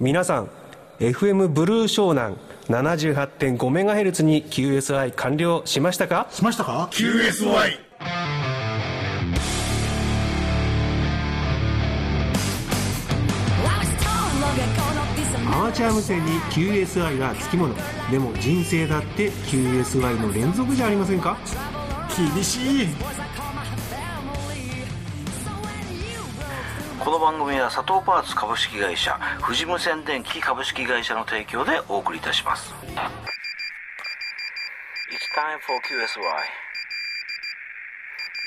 皆さん FM ブルー湘南 78.5MHz に QSI 完了しましたか？しましたか？QSY アマチュア無線に QSI がつきもの。でも人生だって QSI の連続じゃありませんか？厳しいこの番組は佐藤パーツ株式会社富士無線電機株式会社の提供でお送りいたします It's time for QSY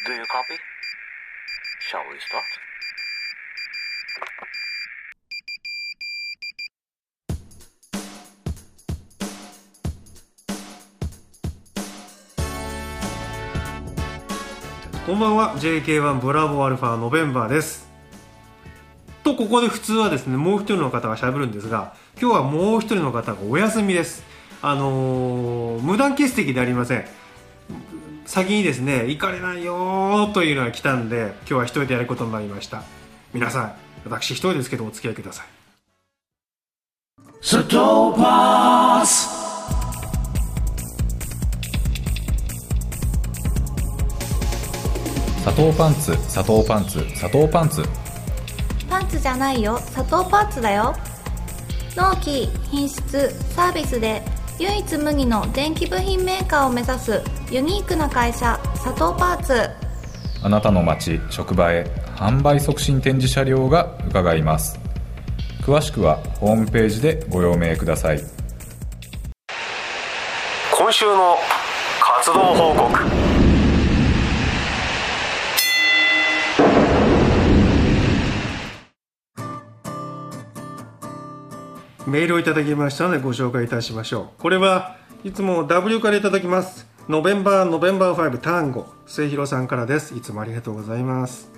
Do you copy? Shall we start? こんばんは JK1 ブラボーアルファノベンバーですとここで普通はですねもう一人の方がしゃべるんですが今日はもう一人の方がお休みです。あのー無断欠席でありません。先にですね行かれないよーというのが来たんで今日は一人でやることになりました。皆さん私一人ですけどお付き合いください。佐藤パーツ佐藤パンツ佐藤パンツ佐藤パンツパンツじゃないよ。砂糖パンツだよ。納期品質サービスで唯一無二の電気部品メーカーを目指すユニークな会社佐藤パーツ。あなたの街職場へ販売促進展示車両が伺います。詳しくはホームページでご用命ください。今週の活動報告メールをいただきましたのでご紹介いたしましょう。これはいつも W からいただきます。ノベンバーノベンバー5タンゴ末広さんからです。いつもありがとうございます。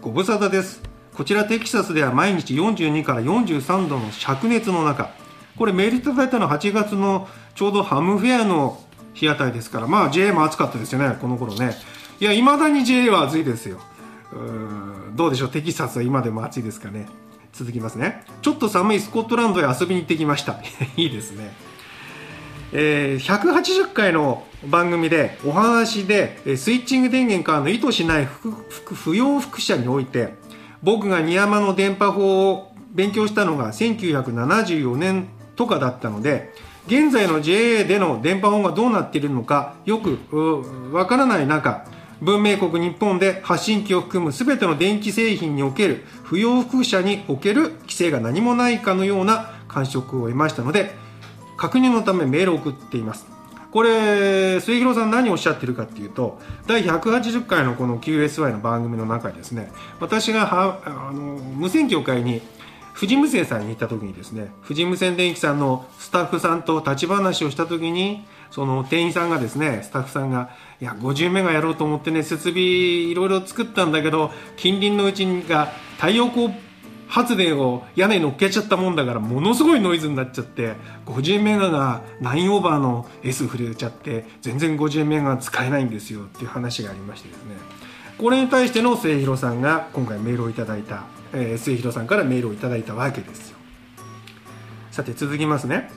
ご無沙汰です。こちらテキサスでは毎日42から43度の灼熱の中。これメールいただいたのは8月のちょうどハムフェアの日当たりですから。まあ JA も暑かったですよね。この頃ね。いやいまだに JA は暑いですよ。うんどうでしょう。テキサスは今でも暑いですかね。続きますね。ちょっと寒いスコットランドへ遊びに行ってきました。いいですね。えー180回の番組でお話でスイッチング電源からの意図しない不要複写において僕がニヤマの電波法を勉強したのが1974年とかだったので現在の JA での電波法がどうなっているのかよくわからない中文明国日本で発信機を含む全ての電気製品における不要複写における規制が何もないかのような感触を得ましたので確認のためメールを送っています。これ末広さん何をおっしゃってるかっていうと第180回のこの QSY の番組の中でですね私がはあの無線協会に富士無線さんに行った時にですね富士無線電機さんのスタッフさんと立ち話をした時にその店員さんがですねスタッフさんが「いや50メガやろうと思ってね設備いろいろ作ったんだけど近隣のうちが太陽光発電を屋根に乗っけちゃったもんだからものすごいノイズになっちゃって50メガが9オーバーの S 触れちゃって全然50メガ使えないんですよっていう話がありましてですね。これに対しての末広さんが今回メールをいただいた、えー末広さんからメールをいただいたわけですよ。さて続きますね。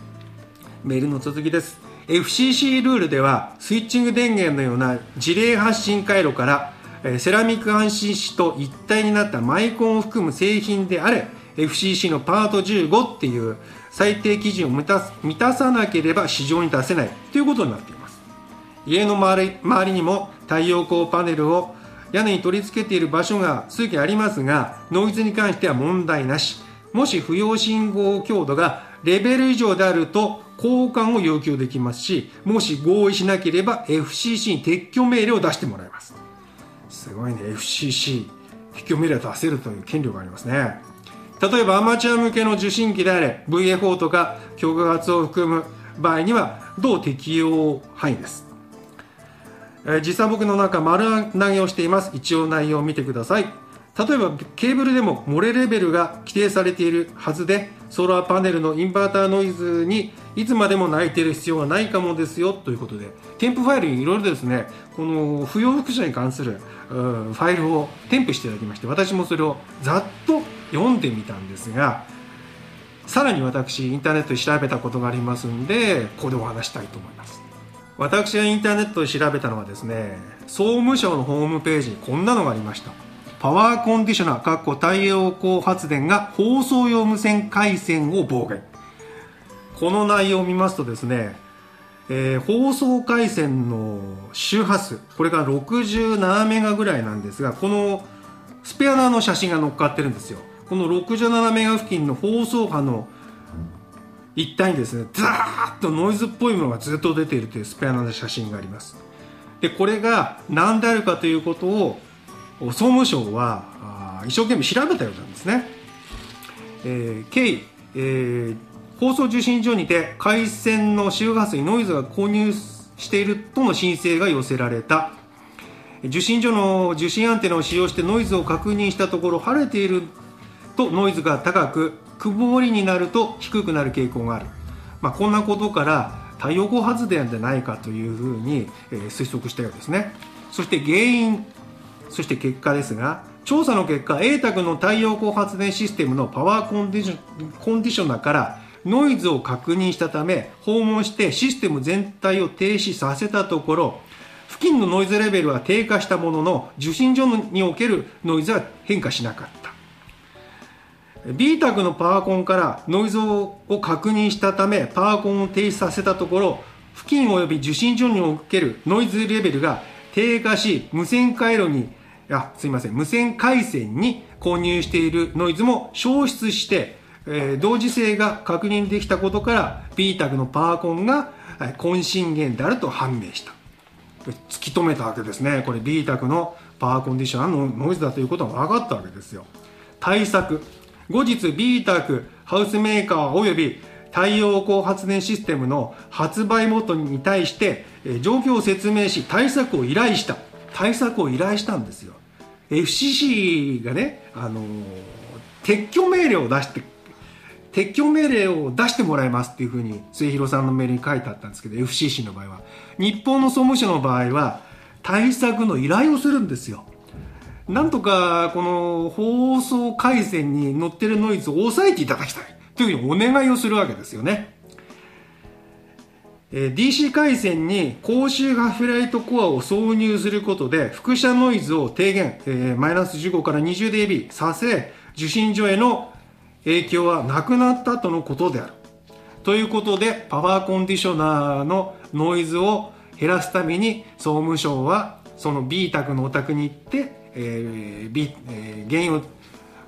メールの続きです。FCC ルールではスイッチング電源のような事例発信回路からセラミック安心紙と一体になったマイコンを含む製品であれ FCC のパート15っていう最低基準を満たす満たさなければ市場に出せないということになっています。家の周り周りにも太陽光パネルを屋根に取り付けている場所が数件ありますがノイズに関しては問題なし。もし不要信号強度がレベル以上であると交換を要求できますしもし合意しなければ FCC に撤去命令を出してもらいます。すごいね FCC 撤去命令を出せるという権力がありますね。例えばアマチュア向けの受信機であれ VFO とか極圧を含む場合には同適用範囲です。えー時差ボケの中丸投げをしています。一応内容を見てください。例えばケーブルでも漏れレベルが規定されているはずでソーラーパネルのインバーターノイズにいつまでも泣いている必要はないかもですよということで。添付ファイルにいろいろですね。この不要複写に関するファイルを添付していただきまして私もそれをざっと読んでみたんですがさらに私インターネットで調べたことがありますんでここでお話したいと思います。私がインターネットで調べたのはですね総務省のホームページにこんなのがありました。パワーコンディショナー、かっこ太陽光発電が放送用無線回線を妨害。この内容を見ますとですね、えー、放送回線の周波数、これが67メガぐらいなんですが、このスペアナーの写真が載っかってるんですよ。この67メガ付近の放送波の一帯にですね、ザーッとノイズっぽいものがずっと出ているというスペアナーの写真があります。で、これが何であるかということを総務省は一生懸命調べたようなんですね。えー、経緯、えー、放送受信所にて回線の周波数にノイズが購入しているとの申請が寄せられた。受信所の受信アンテナを使用してノイズを確認したところ晴れているとノイズが高く曇りになると低くなる傾向がある、まあ、こんなことから太陽光発電ではないかというふうに、推測したようですね。そして原因そして結果ですが調査の結果 A 宅の太陽光発電システムのパワーコンディショコンディショナーからノイズを確認したため訪問してシステム全体を停止させたところ付近のノイズレベルは低下したものの受信所におけるノイズは変化しなかった。B 宅のパワーコンからノイズを確認したためパワーコンを停止させたところ付近及び受信所におけるノイズレベルが低下し無線回路にあすいません。無線回線に購入しているノイズも消失して、えー、同時性が確認できたことから B タグのパーコンが渾身源であると判明した。突き止めたわけですね。これ B タグのパワーコンディショナーのノイズだということが分かったわけですよ。対策。後日 B タグハウスメーカー及び太陽光発電システムの発売元に対して状況を説明し対策を依頼した。対策を依頼したんですよ。FCC がね、あの撤去命令を出して撤去命令を出してもらいますっていうふうに末広さんのメールに書いてあったんですけど FCC の場合は。日本の総務省の場合は対策の依頼をするんですよ。なんとかこの放送回線に乗ってるノイズを抑えていただきたいというふうにお願いをするわけですよね。え DC 回線に高周波フライトコアを挿入することで輻射ノイズを低減、マイナス15から 20dB させ受信所への影響はなくなったとのことである。ということでパワーコンディショナーのノイズを減らすために総務省はその B 宅のお宅に行って、えー B えー、原因を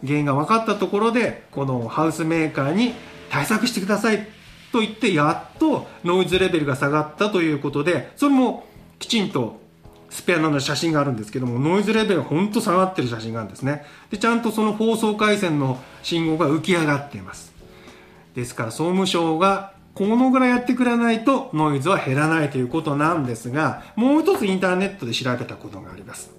原因が分かったところでこのハウスメーカーに対策してください。と言ってやっとノイズレベルが下がったということでそれもきちんとスペアの写真があるんですけどもノイズレベルが本当下がってる写真があるんですね。でちゃんとその放送回線の信号が浮き上がっています。ですから総務省がこのぐらいやってくれないとノイズは減らないということなんですがもう一つインターネットで調べたことがあります。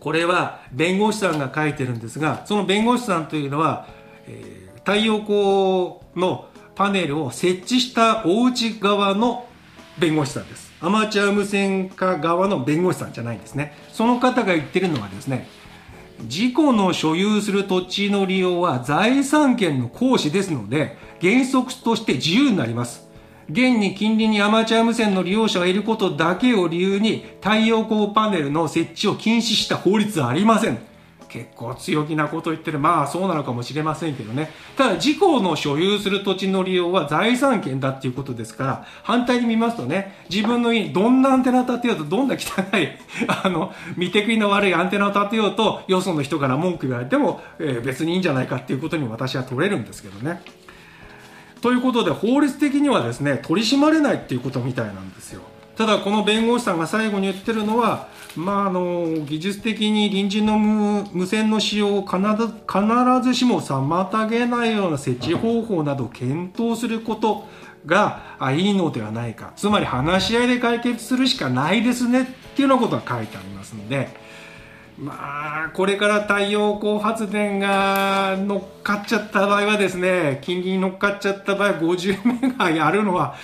これは弁護士さんが書いてるんですがその弁護士さんというのは、えー、太陽光のパネルを設置したお家側の弁護士さんです。アマチュア無線化側の弁護士さんじゃないんですね。その方が言ってるのはですね事故の所有する土地の利用は財産権の行使ですので原則として自由になります。現に近隣にアマチュア無線の利用者がいることだけを理由に太陽光パネルの設置を禁止した法律はありません。結構強気なこと言ってる。まあそうなのかもしれませんけどね。ただ事故の所有する土地の利用は財産権だっていうことですから反対に見ますとね自分の家どんなアンテナを立てようとどんな汚い あの見て食いの悪いアンテナを立てようとよその人から文句言われても、えー、別にいいんじゃないかっていうことに私は取れるんですけどね。ということで法律的にはですね取り締まれないっていうことみたいなんですよ。ただこの弁護士さんが最後に言ってるのはまあ、あの技術的に隣人の無線の使用を必ず必ずしも妨げないような設置方法などを検討することがいいのではないか。つまり話し合いで解決するしかないですねっていうようなことが書いてありますので。まあこれから太陽光発電が乗っかっちゃった場合はですね金利に乗っかっちゃった場合50メガやるのは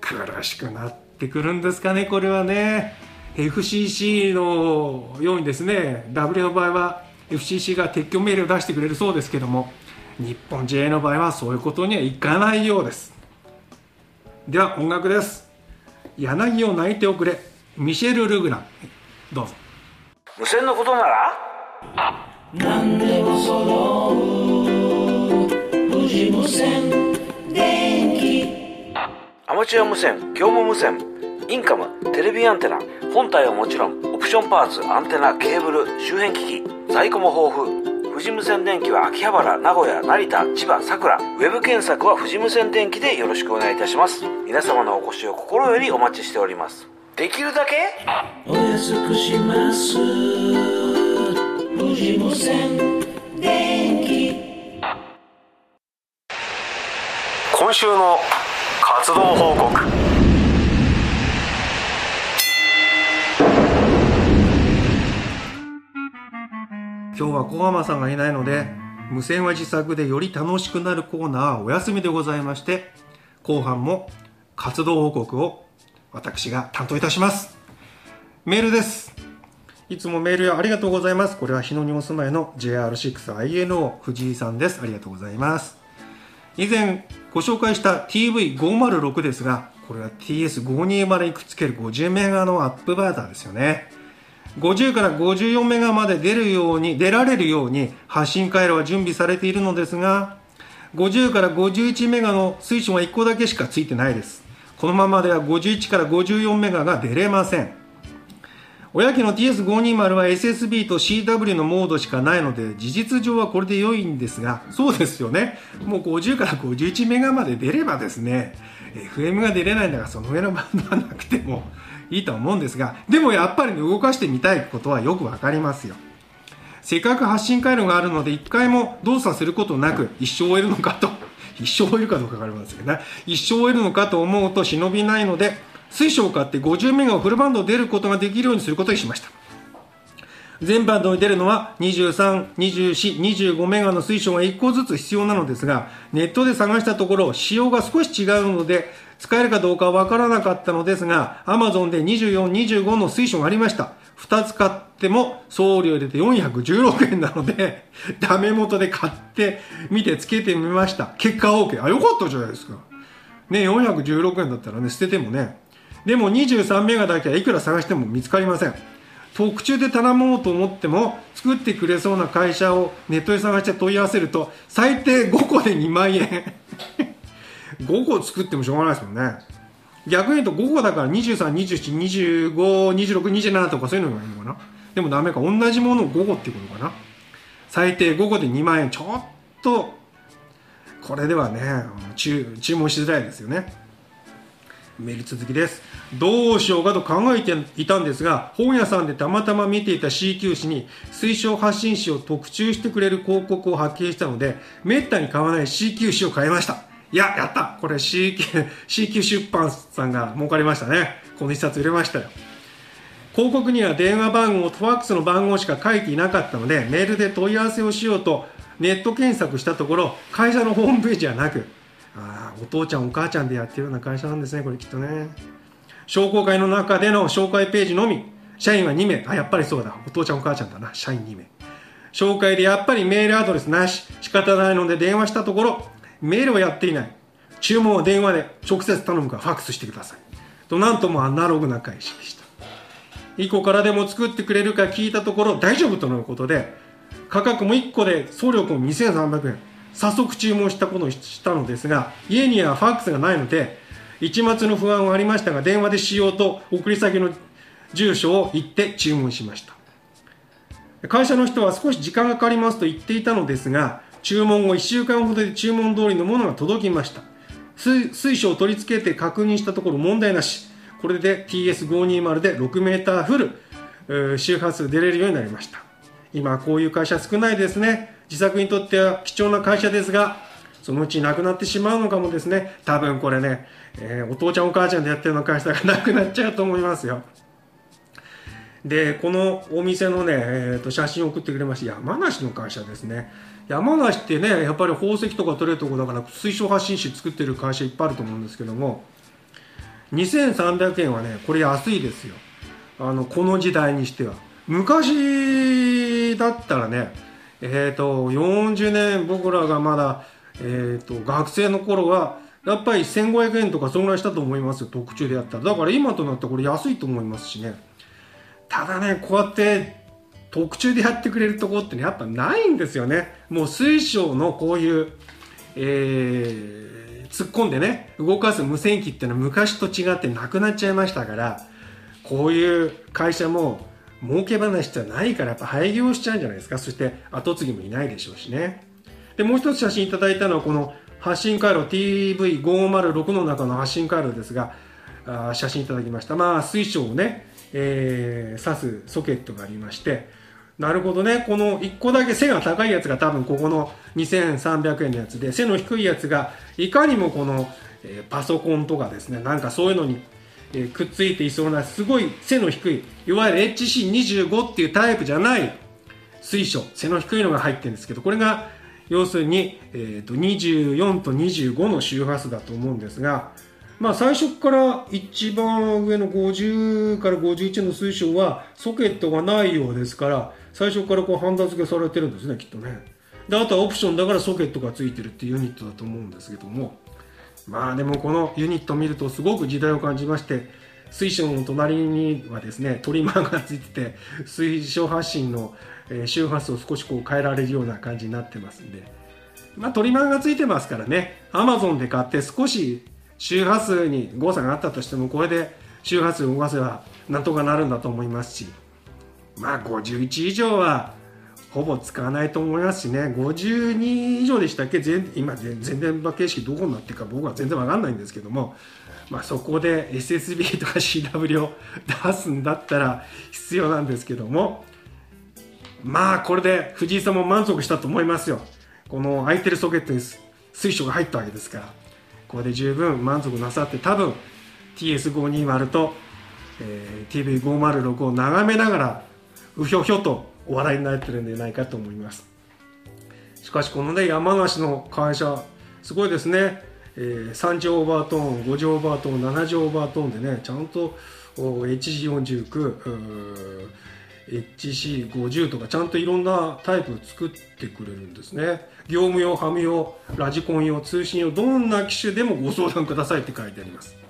苦しくなってくるんですかねこれはね。FCC のようにですね W の場合は FCC が撤去命令を出してくれるそうですけども日本 JA の場合はそういうことにはいかないようです。では音楽です。柳を泣いておくれミシェル・ルグラン。どうぞ。無線のことなら？何でも揃う。無事無線マチュア無線業務無線インカムテレビアンテナ本体はもちろんオプションパーツアンテナケーブル周辺機器在庫も豊富。富士無線電機は秋葉原名古屋成田千葉佐倉ウェブ検索は富士無線電機でよろしくお願いいたします。皆様のお越しを心よりお待ちしております。できるだけ？お安くします。無事無線電気今週の活動報告。今日は小浜さんがいないので無線は自作でより楽しくなるコーナーはお休みでございまして後半も活動報告を私が担当いたします。メールです。いつもメールありがとうございます。これは日野にお住まいの JR6INO 藤井さんです。ありがとうございます。以前ご紹介した TV506 ですがこれは TS520 にくっつける50メガのアップバーターですよね。50から54メガまで出るように出られるように発信回路は準備されているのですが50から51メガの水晶が1個だけしかついてないです。このままでは51から54メガが出れません。親機の TS520 は SSB と CW のモードしかないので事実上はこれで良いんですがそうですよね。もう50から51メガまで出ればですね FM が出れないんだからその上のバンドはなくても いいと思うんですがでもやっぱり、ね、動かしてみたいことはよくわかりますよ。せっかく発信回路があるので一回も動作することなく一生終えるのかと。一生終えるかどうかわかりませんけどね。一生終えるのかと思うと忍びないので水晶を買って50メガをフルバンド出ることができるようにすることにしました全バンドに出るのは23、24、25メガの水晶が1個ずつ必要なのですが、ネットで探したところ、仕様が少し違うので、使えるかどうかわからなかったのですが、Amazon で24、25の水晶がありました。2つ買っても送料入れて416円なので、ダメ元で買ってみてつけてみました。結果 OK。あ、よかったじゃないですか。ね、416円だったらね、捨ててもね。でも23メガだけはいくら探しても見つかりません。特注で頼もうと思っても作ってくれそうな会社をネットで探して問い合わせると最低5個で2万円。5個作ってもしょうがないですもんね。逆に言うと5個だから2327252627とかそういうのがいいのかな。でもダメか同じものを5個っていうことかな。最低5個で2万円。ちょっとこれではね注注文しづらいですよね。メール続きです。どうしようかと考えていたんですが本屋さんでたまたま見ていた C 級誌に推奨発信誌を特注してくれる広告を発見したのでめったに買わない C 級誌を買いました。いややった。これ C 級 C 級出版さんが儲かりましたね。この一冊売れましたよ。広告には電話番号とファックスの番号しか書いていなかったのでメールで問い合わせをしようとネット検索したところ会社のホームページはなくあお父ちゃんお母ちゃんでやってるような会社なんですねこれきっとね。商工会の中での紹介ページのみ。社員は2名。あやっぱりそうだ。お父ちゃんお母ちゃんだな。社員2名。紹介でやっぱりメールアドレスなし。仕方ないので電話したところメールはやっていない。注文は電話で直接頼むからファックスしてください。となんともアナログな返しでした。以降からでも作ってくれるか聞いたところ大丈夫とのことで価格も1個で送料も2300円。早速注文したことにしたのですが家にはファックスがないので一末の不安はありましたが電話でしようと送り先の住所を言って注文しました。会社の人は少し時間がかかりますと言っていたのですが注文後1週間ほどで注文通りのものが届きました。水晶を取り付けて確認したところ問題なし。これで TS520 で 6m フル周波数出れるようになりました。今こういう会社少ないですね。自作にとっては貴重な会社ですがそのうちなくなってしまうのかもですね。多分これね、えー、お父ちゃんお母ちゃんでやってるような会社がなくなっちゃうと思いますよ。でこのお店のね、えー、と写真を送ってくれまして山梨の会社ですね。山梨ってねやっぱり宝石とか取れるとこだから水晶発信紙作ってる会社いっぱいあると思うんですけども2300円はねこれ安いですよ。あのこの時代にしては。昔だったらねえっ、と40年僕らがまだ、えっと学生の頃はやっぱり1500円とかそんぐらいしたと思いますよ特注でやったら。だから今となってこれ安いと思いますしね。ただねこうやって特注でやってくれるとこってねやっぱないんですよね。もう水晶のこういう、えー突っ込んでね動かす無線機っていうのは昔と違ってなくなっちゃいましたからこういう会社も儲け話じゃないからやっぱ廃業しちゃうんじゃないですか？そして後継ぎもいないでしょうしね。でもう一つ写真いただいたのはこの発信回路 TV506 の中の発信回路ですがあ写真いただきました。まあ水晶をね、えー、刺すソケットがありまして。なるほどね。この1個だけ背が高いやつが多分ここの2300円のやつで背の低いやつがいかにもこの、えー、パソコンとかですねなんかそういうのに、え、くっついていそうなすごい背の低いいわゆる HC25 っていうタイプじゃない水晶背の低いのが入ってるんですけどこれが要するに、えーと、24と25の周波数だと思うんですがまあ最初から一番上の50から51の水晶はソケットがないようですから最初からこうハンダ付けされてるんですねきっとね。であとはオプションだからソケットが付いてるっていうユニットだと思うんですけども。まあでもこのユニット見るとすごく時代を感じまして水晶の隣にはですねトリマーが付いてて水晶発信の周波数を少しこう変えられるような感じになってますんで。まあトリマーが付いてますからねアマゾンで買って少し周波数に誤差があったとしてもこれで周波数を動かせばなんとかなるんだと思いますしまあ51以上はほぼ使わないと思いますしね。52以上でしたっけ？全今全電波形式どこになってるか僕は全然わかんないんですけども、まあ、そこで SSB とか CW を出すんだったら必要なんですけども。まあこれで藤井さんも満足したと思いますよ。この空いてるソケットに水晶が入ったわけですから。これで十分満足なさって多分 TS520 と、えー、TV506 を眺めながらうひょひょとお笑いになってるんじゃないかと思います。しかしこのね山梨の会社すごいですね、えー、3次オーバートーン5次オーバートーン7次オーバートーンでねちゃんと HG49 HC50 とかちゃんといろんなタイプ作ってくれるんですね。業務用ハム用ラジコン用通信用どんな機種でもご相談くださいって書いてあります。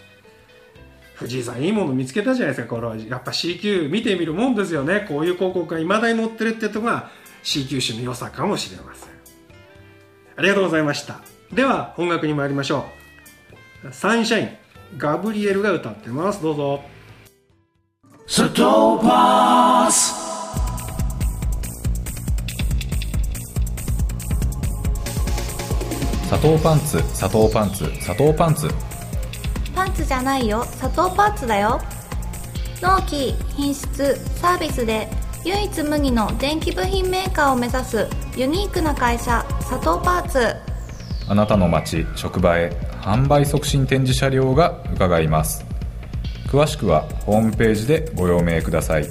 藤井さんいいもの見つけたじゃないですかこれは。やっぱ CQ 見てみるもんですよね。こういう広告がいまだに載ってるってとこが CQ 種の良さかもしれません。ありがとうございました。では音楽に参りましょう。サンシャインガブリエルが歌ってます。どうぞ。ストーパース砂糖パンツ砂糖パンツ砂糖パンツパンツじゃないよ砂糖パーツだよ。納期品質サービスで唯一無二の電気部品メーカーを目指すユニークな会社佐藤パーツ。あなたの街職場へ販売促進展示車両が伺います。詳しくはホームページでご用命ください。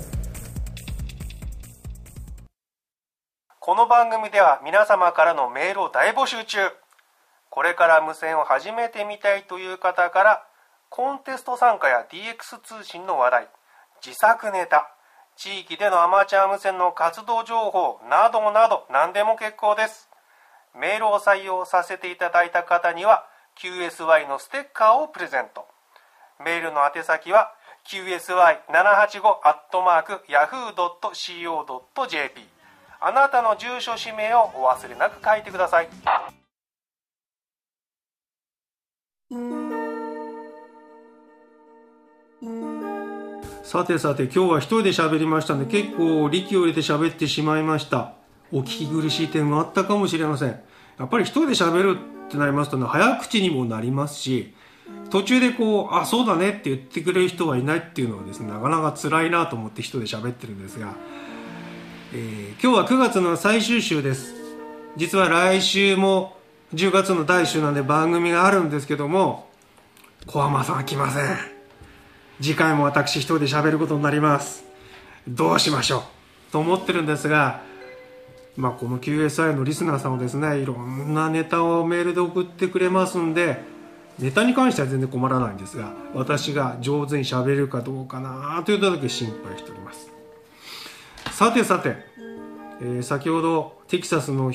この番組では皆様からのメールを大募集中。これから無線を始めてみたいという方からコンテスト参加や DX 通信の話題自作ネタ地域でのアマチュア無線の活動情報などなど何でも結構です。メールを採用させていただいた方には QSY のステッカーをプレゼント。メールの宛先は qsy785-yahoo.co.jp あなたの住所氏名をお忘れなく書いてください。さてさて今日は一人で喋りましたんで結構力を入れて喋ってしまいました。お聞き苦しい点があったかもしれません。やっぱり一人で喋るってなりますとね早口にもなりますし途中でこう「あそうだね」って言ってくれる人がいないっていうのはですねなかなか辛いなと思って一人で喋ってるんですが、えー、今日は9月の最終週です。実は来週も10月の第1週なんで番組があるんですけども小浜さん来ません。次回も私一人で喋ることになります。どうしましょう？と思ってるんですがまあこの QSI のリスナーさんはですねいろんなネタをメールで送ってくれますんでネタに関しては全然困らないんですが私が上手に喋れるかどうかなというだけ心配しております。さてさて、えー先ほどテキサスの、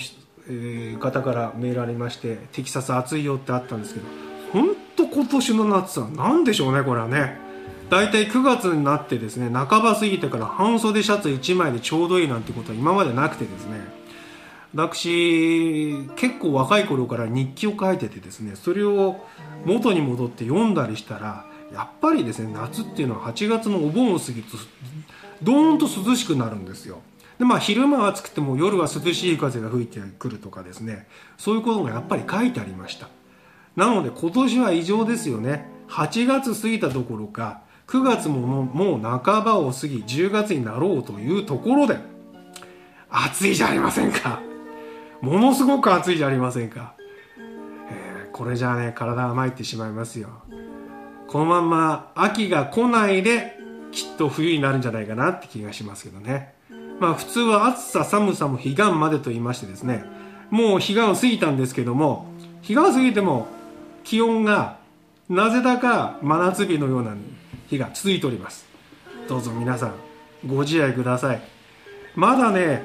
えー方からメールありましてテキサス暑いよってあったんですけど本当今年の夏は何でしょうねこれはね。大体9月になってですね半ば過ぎてから半袖シャツ1枚でちょうどいいなんてことは今までなくてですね。私結構若い頃から日記を書いててですねそれを元に戻って読んだりしたらやっぱりですね夏っていうのは8月のお盆を過ぎるとドーンと涼しくなるんですよ。でまあ昼間は暑くても夜は涼しい風が吹いてくるとかですねそういうことがやっぱり書いてありました。なので今年は異常ですよね。8月過ぎたどころか9月ももう半ばを過ぎ10月になろうというところで暑いじゃありませんか。ものすごく暑いじゃありませんか、えーこれじゃあね体が参ってしまいますよ。このまんま秋が来ないできっと冬になるんじゃないかなって気がしますけどね。まあ普通は暑さ寒さも彼岸までと言いましてですね。もう彼岸を過ぎたんですけども彼岸を過ぎても気温がなぜだか真夏日のような日が続いております。どうぞ皆さんご自愛ください。まだね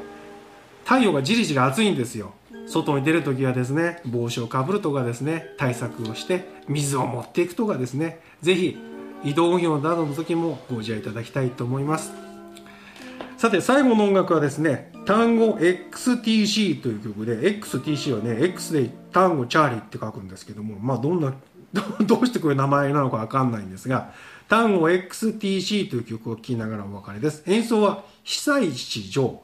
太陽がじりじり暑いんですよ。外に出るときはですね帽子をかぶるとかですね対策をして水を持っていくとかですねぜひ移動業などの時もご自愛いただきたいと思います。さて最後の音楽はですね単語 XTC という曲で XTC はね X で単語チャーリーって書くんですけどもまあどんなどうしてこういう名前なのかわかんないんですが単語 XTC という曲を聴きながらお別れです。演奏は久石譲。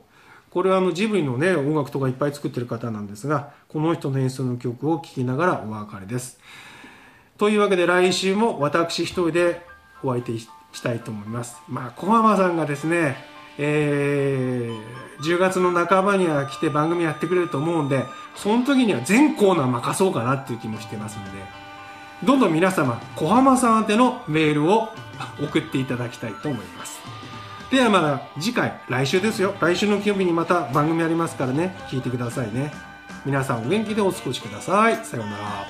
これはあのジブリのね音楽とかいっぱい作ってる方なんですがこの人の演奏の曲を聴きながらお別れです。というわけで来週も私一人でお相手したいと思います。まあ小浜さんがですねえー10月の半ばには来て番組やってくれると思うんでその時には全コーナー任そうかなっていう気もしてますので。どんどん皆様小浜さん宛てのメールを送っていただきたいと思います。ではまだ次回来週ですよ。来週の金曜日にまた番組ありますからね聞いてくださいね。皆さんお元気でお過ごしください。さようなら。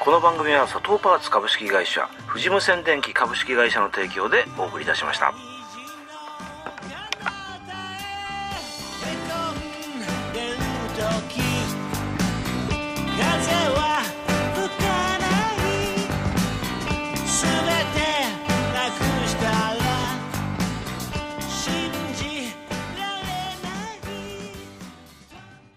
この番組は佐藤パーツ株式会社富士無線電機株式会社の提供でお送りいたしました。